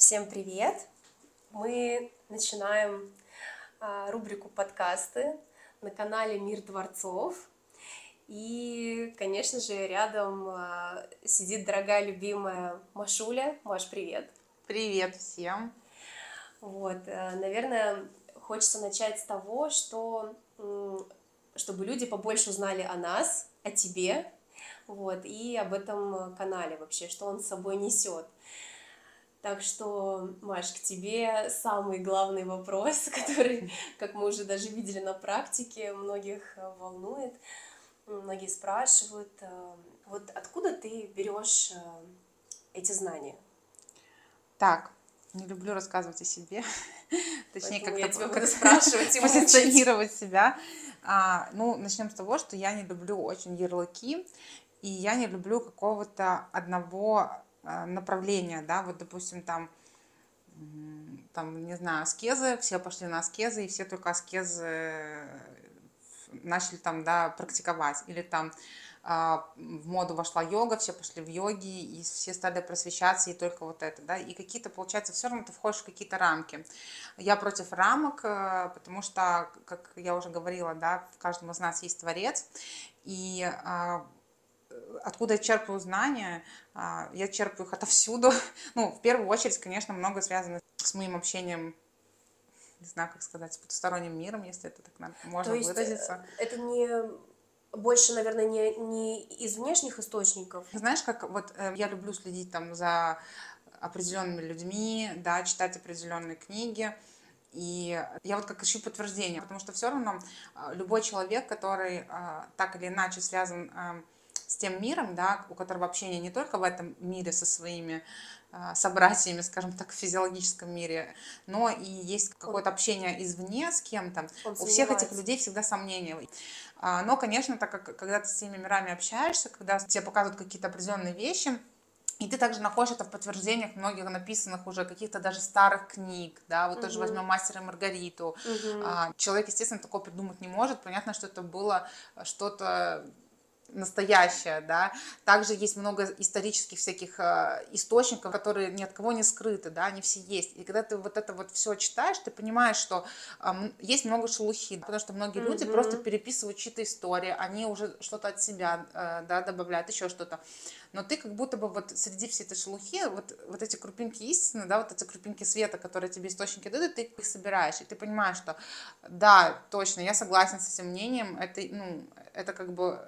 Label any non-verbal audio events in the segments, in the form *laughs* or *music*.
Всем привет! Мы начинаем а, рубрику подкасты на канале Мир Дворцов. И, конечно же, рядом а, сидит дорогая любимая Машуля. Маш, привет! Привет всем! Вот, а, наверное, хочется начать с того, что чтобы люди побольше узнали о нас, о тебе, вот, и об этом канале вообще, что он с собой несет. Так что, Маш, к тебе самый главный вопрос, *laughs* который, как мы уже даже видели на практике, многих э, волнует. Многие спрашивают, э, вот откуда ты берешь э, эти знания? Так, не люблю рассказывать о себе. *laughs* Точнее, как-то тебя буду *laughs* спрашивать и позиционировать себя. А, ну, начнем с того, что я не люблю очень ярлыки, и я не люблю какого-то одного направления, да, вот, допустим, там, там, не знаю, аскезы, все пошли на аскезы, и все только аскезы начали там, да, практиковать, или там а, в моду вошла йога, все пошли в йоги, и все стали просвещаться, и только вот это, да, и какие-то, получается, все равно ты входишь в какие-то рамки. Я против рамок, э, потому что, как я уже говорила, да, в каждом из нас есть творец, и а, откуда я черпаю знания? А, я черпаю их отовсюду. *laughs* Ну, в первую очередь, конечно, много связано с моим общением не знаю, как сказать, с потусторонним миром, если это так можно То есть выразиться. Э, это не больше, наверное, не, не из внешних источников. Знаешь, как вот э, я люблю следить там за определенными людьми, да, читать определенные книги. И я вот как ищу подтверждение, потому что все равно э, любой человек, который так или иначе связан с тем миром, да, у которого общение не только в этом мире со своими э, собратьями, скажем так, в физиологическом мире, но и есть какое-то общение извне с кем-то. У всех этих людей всегда сомнения. А, но, конечно, так как когда ты с теми мирами общаешься, когда тебе показывают какие-то определенные вещи, и ты также находишь это в подтверждениях многих написанных уже каких-то даже старых книг, да, вот угу. тоже возьмем мастера Маргариту. Угу. Человек, естественно, такое придумать не может. Понятно, что это было что-то настоящая, да. Также есть много исторических всяких э, источников, которые ни от кого не скрыты, да, они все есть. И когда ты вот это вот все читаешь, ты понимаешь, что э, есть много шелухи, потому что многие mm-hmm. люди просто переписывают чьи-то истории, они уже что-то от себя, э, да, добавляют, еще что-то. Но ты как будто бы вот среди всей этой шелухи, вот, вот эти крупинки истины, да, вот эти крупинки света, которые тебе источники дают, ты их собираешь, и ты понимаешь, что да, точно, я согласен с этим мнением, это, ну, это как бы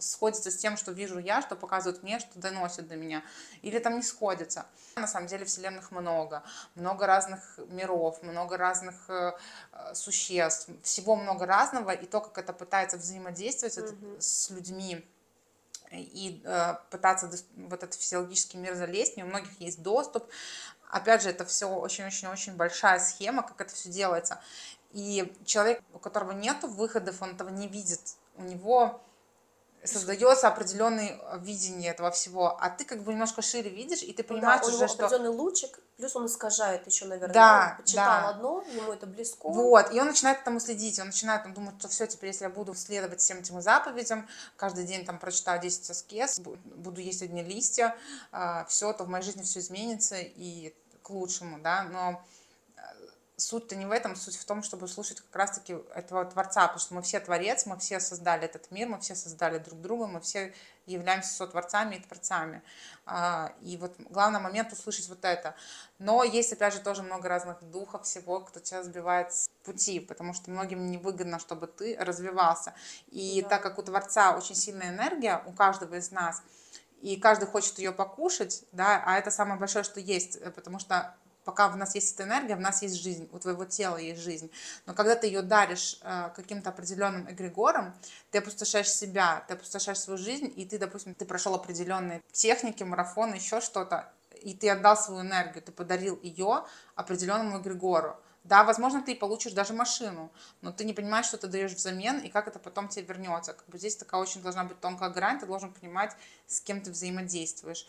сходится с тем, что вижу я, что показывают мне, что доносят до меня, или там не сходится. На самом деле вселенных много, много разных миров, много разных э, существ, всего много разного, и то, как это пытается взаимодействовать mm-hmm. с людьми, и э, пытаться в этот физиологический мир залезть, не у многих есть доступ. Опять же, это все очень-очень-очень большая схема, как это все делается. И человек, у которого нет выходов, он этого не видит. У него создается определенное видение этого всего, а ты как бы немножко шире видишь, и ты понимаешь да, у уже, него что... определенный лучик, плюс он искажает еще, наверное. Да, он почитал да. одно, ему это близко. Вот, и он начинает этому следить, он начинает он думать, что все, теперь если я буду следовать всем этим заповедям, каждый день там прочитаю 10 аскез, буду есть одни листья, а, все, то в моей жизни все изменится и к лучшему, да, но суть-то не в этом, суть в том, чтобы слушать как раз-таки этого Творца, потому что мы все Творец, мы все создали этот мир, мы все создали друг друга, мы все являемся сотворцами и творцами. А, и вот главный момент услышать вот это. Но есть, опять же, тоже много разных духов всего, кто тебя сбивает с пути, потому что многим невыгодно, чтобы ты развивался. И да. так как у Творца очень сильная энергия, у каждого из нас, и каждый хочет ее покушать, да, а это самое большое, что есть, потому что пока в нас есть эта энергия, в нас есть жизнь, у твоего тела есть жизнь. Но когда ты ее даришь э, каким-то определенным эгрегором, ты опустошаешь себя, ты опустошаешь свою жизнь, и ты, допустим, ты прошел определенные техники, марафон, еще что-то, и ты отдал свою энергию, ты подарил ее определенному эгрегору. Да, возможно, ты получишь даже машину, но ты не понимаешь, что ты даешь взамен и как это потом тебе вернется. Как бы здесь такая очень должна быть тонкая грань, ты должен понимать, с кем ты взаимодействуешь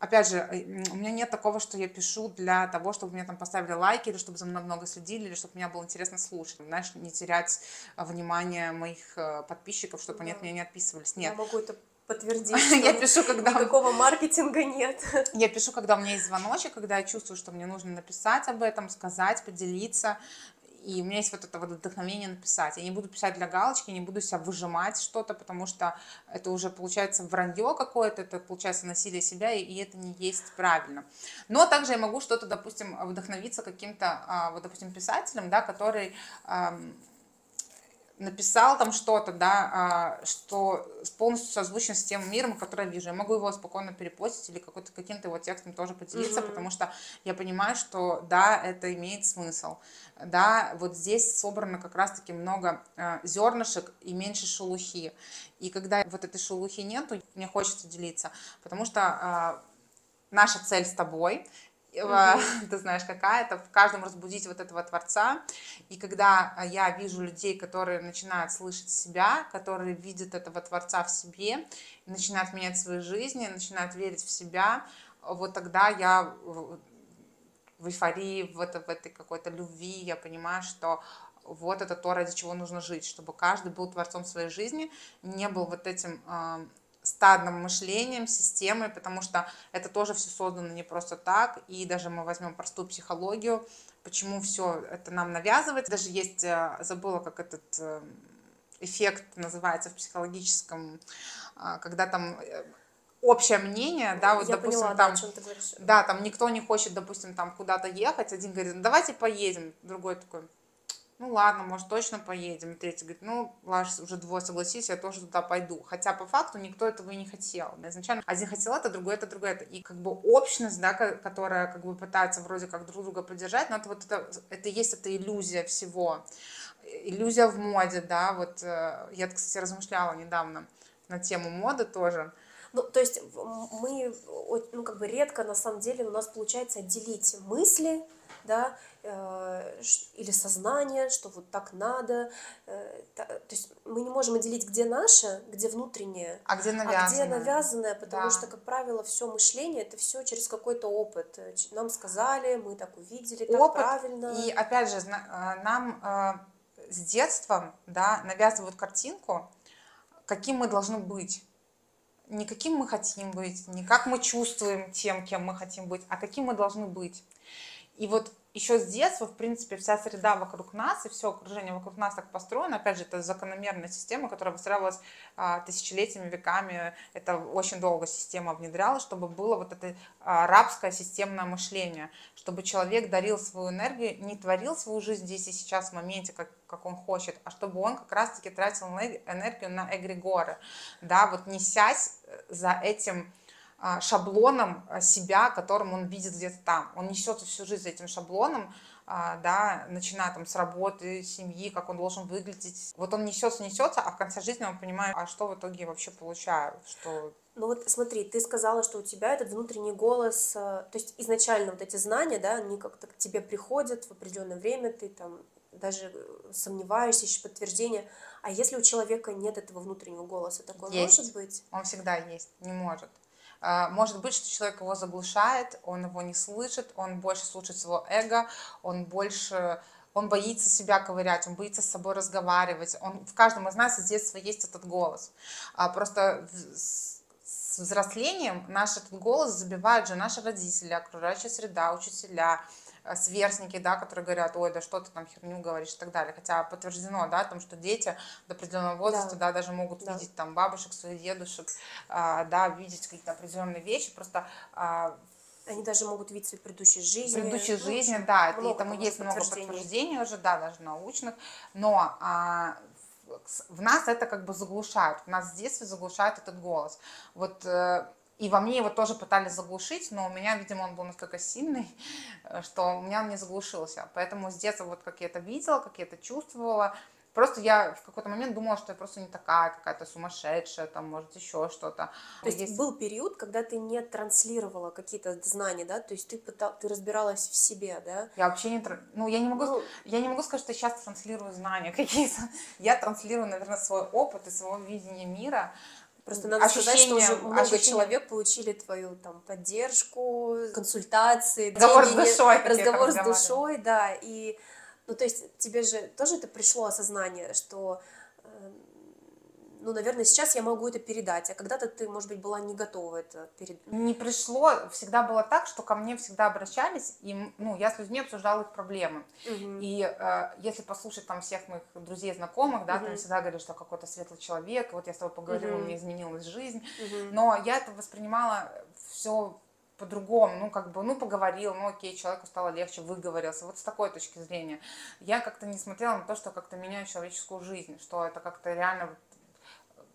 опять же, э, у меня нет такого, что я пишу для того, чтобы мне там поставили лайки, или чтобы за мной много следили, или чтобы мне было интересно слушать. Знаешь, не терять э, внимание моих э, подписчиков, чтобы да. они от меня не отписывались. Нет. Я могу это *laughs* подтвердить, Я пишу, когда... никакого маркетинга нет. *laughs* Я пишу, когда у меня есть звоночек, когда я чувствую, что мне нужно написать об этом, сказать, поделиться. И у меня есть вот это вот вдохновение написать. Я не буду писать для галочки, не буду себя выжимать что-то, потому что это уже получается вранье какое-то, это получается насилие себя, и это не есть правильно. Но также я могу что-то, допустим, вдохновиться каким-то, а, вот, допустим, писателем, да, который написал там что-то, да, а, что полностью созвучно с тем миром, который я вижу. Я могу его спокойно перепостить или какой-то, каким-то его текстом тоже поделиться, mm-hmm. потому что я понимаю, что да, это имеет смысл. Да, вот здесь собрано как раз-таки много э, зернышек и меньше шелухи. И когда вот этой шелухи нету, мне хочется делиться, потому что э, наша цель с тобой mm-hmm. *laughs* ты знаешь, какая это, в каждом разбудить вот этого Творца. И когда а, я вижу людей, которые начинают слышать себя, которые видят этого Творца в себе, начинают менять свои жизни, начинают верить в себя, вот тогда я в эйфории, в, это, в этой какой-то любви, я понимаю, что вот это то, ради чего нужно жить, чтобы каждый был творцом своей жизни, не был вот этим стадным мышлением, системой, потому что это тоже все создано не просто так. И даже мы возьмем простую психологию, почему все это нам навязывается. Даже есть, э, забыла, как этот э, эффект называется в психологическом, а, когда там э, общее мнение, да, вот, Я допустим, поняла, там, да, о ты говоришь. да, там никто не хочет, допустим, там куда-то ехать, один говорит, ну, давайте поедем, другой такой, ну ладно, может точно поедем. Третий говорит, ну ладно, уже двое согласились, я тоже туда пойду. Хотя по факту никто этого и не хотел. Изначально один хотел это, другой это, другой это. И как бы общность, да, которая как бы пытается вроде как друг друга поддержать, но это вот это, это есть эта иллюзия всего. Иллюзия в моде, да, вот э, я, кстати, размышляла недавно на тему моды тоже. Ну, то есть мы, ну, как бы редко, на самом деле, у нас получается отделить мысли, да, э, или сознание, что вот так надо. Э, то есть мы не можем отделить, где наше, где внутреннее, а где навязанное, а где навязанное потому да. что, как правило, все мышление это все через какой-то опыт. Э, нам сказали, мы так увидели, так опыт, правильно. И опять же, нам с детства да, навязывают картинку, каким мы должны быть не каким мы хотим быть, не как мы чувствуем тем, кем мы хотим быть, а каким мы должны быть. И вот еще с детства, в принципе, вся среда вокруг нас и все окружение вокруг нас так построено. Опять же, это закономерная система, которая выстраивалась а, тысячелетиями, веками. Это очень долго система внедрялась, чтобы было вот это а, рабское системное мышление, чтобы человек дарил свою энергию, не творил свою жизнь здесь и сейчас в моменте, как, как он хочет, а чтобы он как раз-таки тратил энергию на эгрегоры, да, вот несясь за этим шаблоном а, себя, которым он видит где-то там. Он несется всю жизнь за этим шаблоном, а, да, начиная там с работы, семьи, как он должен выглядеть. Вот он несется, несется, а в конце жизни он понимает, а что в итоге вообще получаю, что ну вот смотри, ты сказала, что у тебя этот внутренний голос, то есть изначально вот эти знания, да, они как-то к тебе приходят в определенное время, ты там даже сомневаешься, ищешь подтверждение. А если у человека нет этого внутреннего голоса, такое есть. может быть? Он всегда есть, не может. А, может быть, что человек его заглушает, он его не слышит, он больше слушает своего эго, он больше он боится себя ковырять, он боится с собой разговаривать. Он, в каждом из нас с детства есть этот голос. А просто с, взрослением наш этот голос забивают же наши родители, окружающая среда, учителя, сверстники, да, которые говорят, ой, да что ты там херню говоришь и так далее. Хотя подтверждено, да, том, что дети до определенного возраста, да, да даже могут да. видеть там бабушек, своих дедушек, а, да, видеть какие-то определенные вещи, просто а, они даже могут видеть свои предыдущие жизни. Предыдущие ну, жизни, да, и тому есть много подтверждений уже, да, даже научных, но а, в нас это как бы заглушают, в нас с детства заглушает этот голос. Вот э, и во мне его тоже пытались заглушить, но у меня, видимо, он был настолько сильный, что у меня он не заглушился. Поэтому с детства, вот как я это видела, как я это чувствовала, Просто я в какой-то момент думала, что я просто не такая, какая-то сумасшедшая, там, может, еще что-то. То есть, есть был период, когда ты не транслировала какие-то знания, да? То есть ты, пытал, ты разбиралась в себе, да? Я вообще не... Ну, я не могу, ну, я не могу сказать, что я сейчас транслирую знания *laughs* какие-то. Я транслирую, наверное, свой опыт и свое видение мира. Просто надо ощущение, сказать, что уже много ощущение... человек получили твою там поддержку, консультации, разговор деньги, с душой, разговор с душой, да, и ну то есть тебе же тоже это пришло осознание, что ну, наверное, сейчас я могу это передать, а когда-то ты, может быть, была не готова это передать. Не пришло, всегда было так, что ко мне всегда обращались, и, ну, я с людьми обсуждала их проблемы. Мгм. И э, если послушать там всех моих друзей, знакомых, да, там Мгм. всегда говорят, что какой-то светлый человек, вот я с тобой поговорила, Мгм. у меня изменилась жизнь. Мгм. Но я это воспринимала все по-другому, ну, как бы, ну, поговорил, ну, окей, человеку стало легче, выговорился, вот с такой точки зрения. Я как-то не смотрела на то, что как-то меняю человеческую жизнь, что это как-то реально,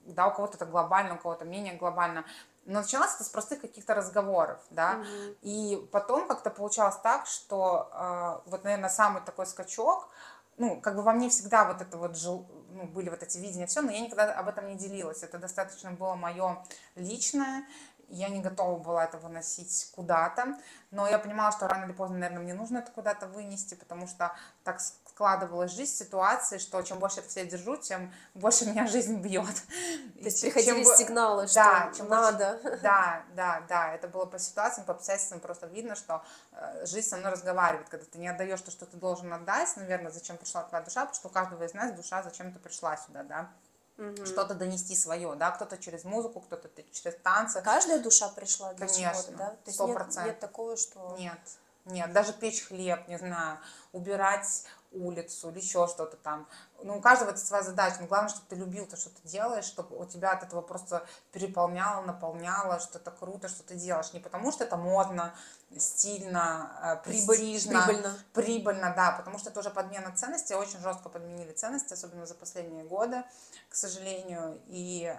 да, у кого-то это глобально, у кого-то менее глобально. Но началось это с простых каких-то разговоров, да, Мгм. и потом как-то получалось так, что э, вот, наверное, самый такой скачок, ну, как бы во мне всегда вот это вот жил, ну, были вот эти видения, все, но я никогда об этом не делилась. Это достаточно было мое личное, я не готова была это выносить куда-то, но я понимала, что рано или поздно, наверное, мне нужно это куда-то вынести, потому что так складывалась жизнь, ситуации, что чем больше это все держу, тем больше меня жизнь бьет. То есть приходили сигналы, что да, чем больше- надо. да, да, да, это было по ситуациям, по обстоятельствам просто видно, что э, жизнь со мной разговаривает, когда ты не отдаешь то, что ты должен отдать, наверное, зачем пришла твоя душа, потому что у каждого из нас душа зачем-то пришла сюда, да, Мгм. что-то донести свое, да, кто-то через музыку, кто-то через танцы, Каждая душа пришла для Конечно, чего-то, да? То есть сто нет, процентов. нет такого, что... Нет, нет, даже печь хлеб, не знаю, убирать улицу или еще что-то там. Ну, у каждого это своя задача, но главное, чтобы ты любил то, что ты делаешь, чтобы у тебя от этого просто переполняло, наполняло, что это круто, что ты делаешь. Не потому, что это модно, стильно, э, престижно, прибыльно. прибыльно, да, потому что это уже подмена ценностей, очень жестко подменили ценности, особенно за последние годы, к сожалению, и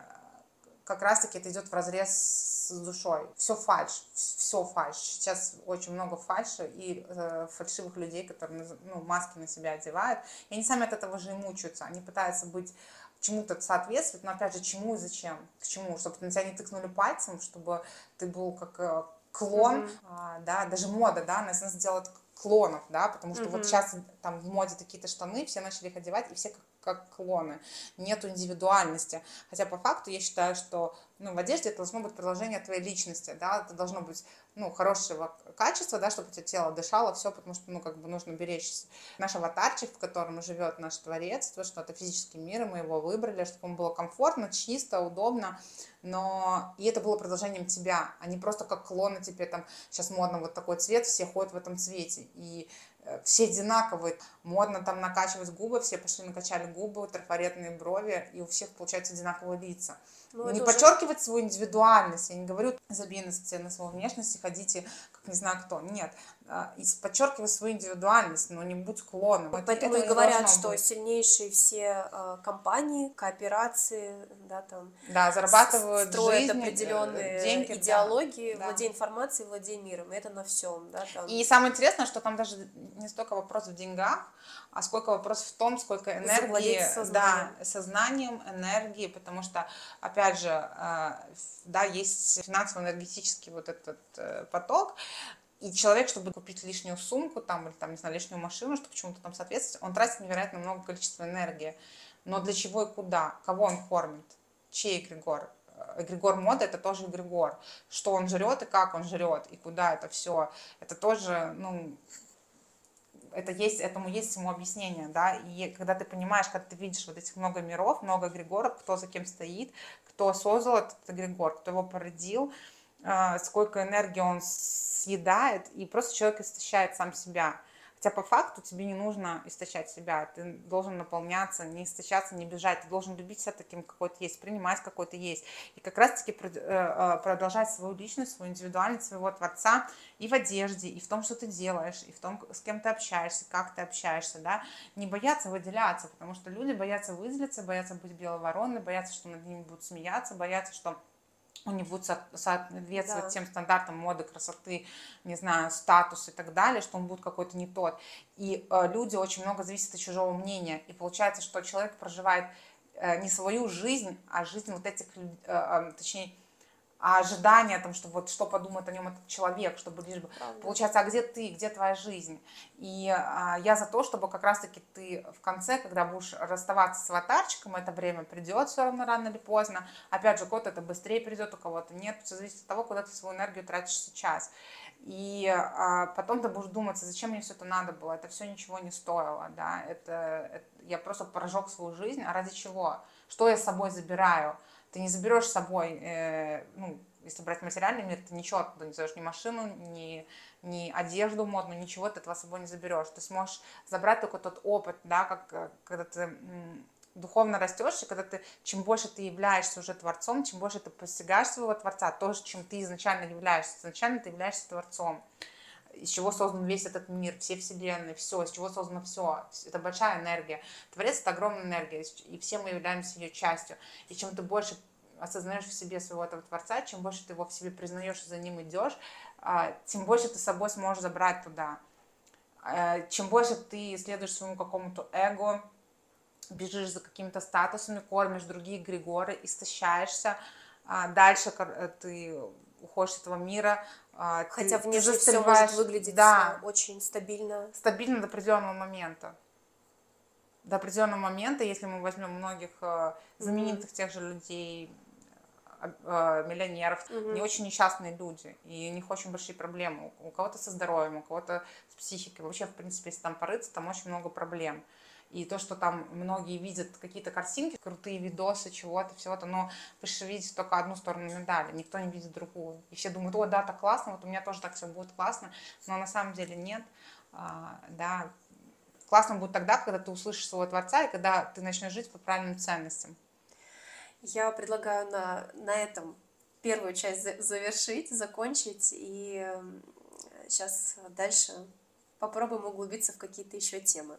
как раз-таки это идет в разрез с душой. Все фальш, все фальш. Сейчас очень много фальши и э, фальшивых людей, которые ну, маски на себя одевают. И они сами от этого же и мучаются. Они пытаются быть чему-то соответствовать, но опять же, чему и зачем? К чему? Чтобы на тебя не тыкнули пальцем, чтобы ты был как э, клон, Мгм. а, да, даже мода, да, нас, нас делает клонов, да, потому что Мгм. вот сейчас там в моде такие-то штаны, все начали их одевать, и все как, как клоны. Нету индивидуальности. Хотя по факту я считаю, что ну, в одежде это должно быть продолжение твоей личности, да, это должно быть, ну, хорошего качества, да, чтобы у тебя тело дышало, все, потому что, ну, как бы нужно беречь наш аватарчик, в котором живет наш творец, то, что это физический мир, и мы его выбрали, чтобы ему было комфортно, чисто, удобно, но и это было продолжением тебя, а не просто как клоны тебе там, сейчас модно вот такой цвет, все ходят в этом цвете, и все одинаковые. Модно там накачивать губы, все пошли накачали губы, трафаретные брови, и у всех получаются одинаковые лица. Ну, не это уже- подчеркивать свою индивидуальность. Я не говорю, забей на, свою внешность и ходите, как не знаю кто. Нет. А, Подчеркивай свою индивидуальность, но не будь. Вот Это- Поэтому это и говорят, что быть. сильнейшие все э, компании, кооперации, да, там Да, зарабатывают строят жизнь, э, определенные деньги. да. идеологии, Да. владей информацией, владей миром. И это на всем, да, там. И самое интересное, что там даже не столько вопрос в деньгах, а сколько вопрос в том, сколько энергии, да, сознанием. энергии, потому что, опять же, э, да, есть финансово-энергетический вот этот э, поток, и человек, чтобы купить лишнюю сумку там, или там, не знаю, лишнюю машину, чтобы чему-то там соответствовать, он тратит невероятно много количества энергии. Но для чего и куда? Кого он кормит? Чей эгрегор? Э, Эгрегор моды это тоже эгрегор. Что он жрет и как он жрет, и куда это все. Это тоже, ну, это есть, этому есть всему объяснение, да, и когда ты понимаешь, когда ты видишь вот этих много миров, много эгрегоров, кто за кем стоит, кто создал этот эгрегор, кто его породил, э, сколько энергии он съедает, и просто человек истощает сам себя. Хотя по факту тебе не нужно истощать себя, ты должен наполняться, не истощаться, не бежать, ты должен любить себя таким, какой ты есть, принимать какой ты есть. И как раз-таки э, э, продолжать свою личность, свою индивидуальность, своего творца и в одежде, и в том, что ты делаешь, и в том, с кем ты общаешься, как ты общаешься, да, не бояться выделяться, потому что люди боятся выделиться, боятся быть белой вороной, боятся, что над ними будут смеяться, боятся, что он не будет со- соответствовать Да. тем стандартам моды, красоты, не знаю, статус и так далее, что он будет какой-то не тот. И э, люди очень много зависят от чужого мнения. И получается, что человек проживает э, не свою жизнь, а жизнь вот этих, э, э, точнее, а ожидание, там, что вот что подумает о нем этот человек, чтобы лишь бы... Правда. Получается, а где ты, где твоя жизнь? И а, я за то, чтобы как раз-таки ты в конце, когда будешь расставаться с аватарчиком, это время придет все равно рано или поздно. Опять же, кого-то это быстрее придет, у кого-то нет. Все зависит от того, куда ты свою энергию тратишь сейчас. И а, потом ты будешь думать, зачем мне все это надо было, это все ничего не стоило, да, это, это я просто прожег свою жизнь, а ради чего? Что я с собой забираю? Ты не заберешь с собой, э, ну, если брать материальный мир, ты ничего оттуда не заберешь, ни машину, ни, ни одежду модную, ничего ты этого с собой не заберешь. Ты сможешь забрать только тот опыт, да, как э, когда ты духовно растешь, и когда ты, чем больше ты являешься уже творцом, чем больше ты постигаешь своего творца, то, чем ты изначально являешься. Изначально ты являешься творцом из чего создан весь этот мир, все вселенные, все, из чего создано все. Это большая энергия. Творец — это огромная энергия, и все мы являемся ее частью. И чем ты больше осознаешь в себе своего этого Творца, чем больше ты его в себе признаешь и за ним идешь, а, тем больше ты с собой сможешь забрать туда. А, чем больше ты следуешь своему какому-то эго, бежишь за какими-то статусами, кормишь другие Григоры, истощаешься, а дальше э, ты уходишь с этого мира, а, Хотя ты, внешне ты все может выглядеть да, очень стабильно. Стабильно до определенного момента. До определенного момента, если мы возьмем многих э, знаменитых mm-hmm. тех же людей, э, э, миллионеров, mm-hmm. не очень несчастные люди, и у них очень большие проблемы. У кого-то со здоровьем, у кого-то с психикой. Вообще, в принципе, если там порыться, там очень много проблем. И то, что там многие видят какие-то картинки, крутые видосы, чего-то, всего-то, но вы же видите только одну сторону медали, никто не видит другую. И все думают, о, да, так классно, вот у меня тоже так все будет классно, но на самом деле нет, а, да. Классно будет тогда, когда ты услышишь своего Творца и когда ты начнешь жить по правильным ценностям. Я предлагаю на, на этом первую часть завершить, закончить, и сейчас дальше попробуем углубиться в какие-то еще темы.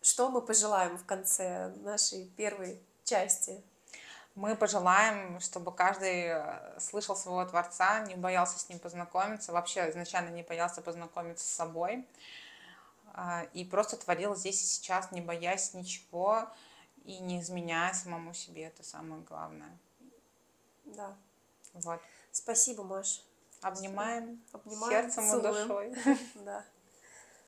Что мы пожелаем в конце нашей первой части? Мы пожелаем, чтобы каждый э, слышал своего Творца, не боялся с ним познакомиться, вообще изначально не боялся познакомиться с собой, а, и просто творил здесь и сейчас, не боясь ничего и не изменяя самому себе, это самое главное. Да. Вот. Спасибо, Маш. Обнимаем, Обнимаем сердцем целуем. и душой. *laughs* Да.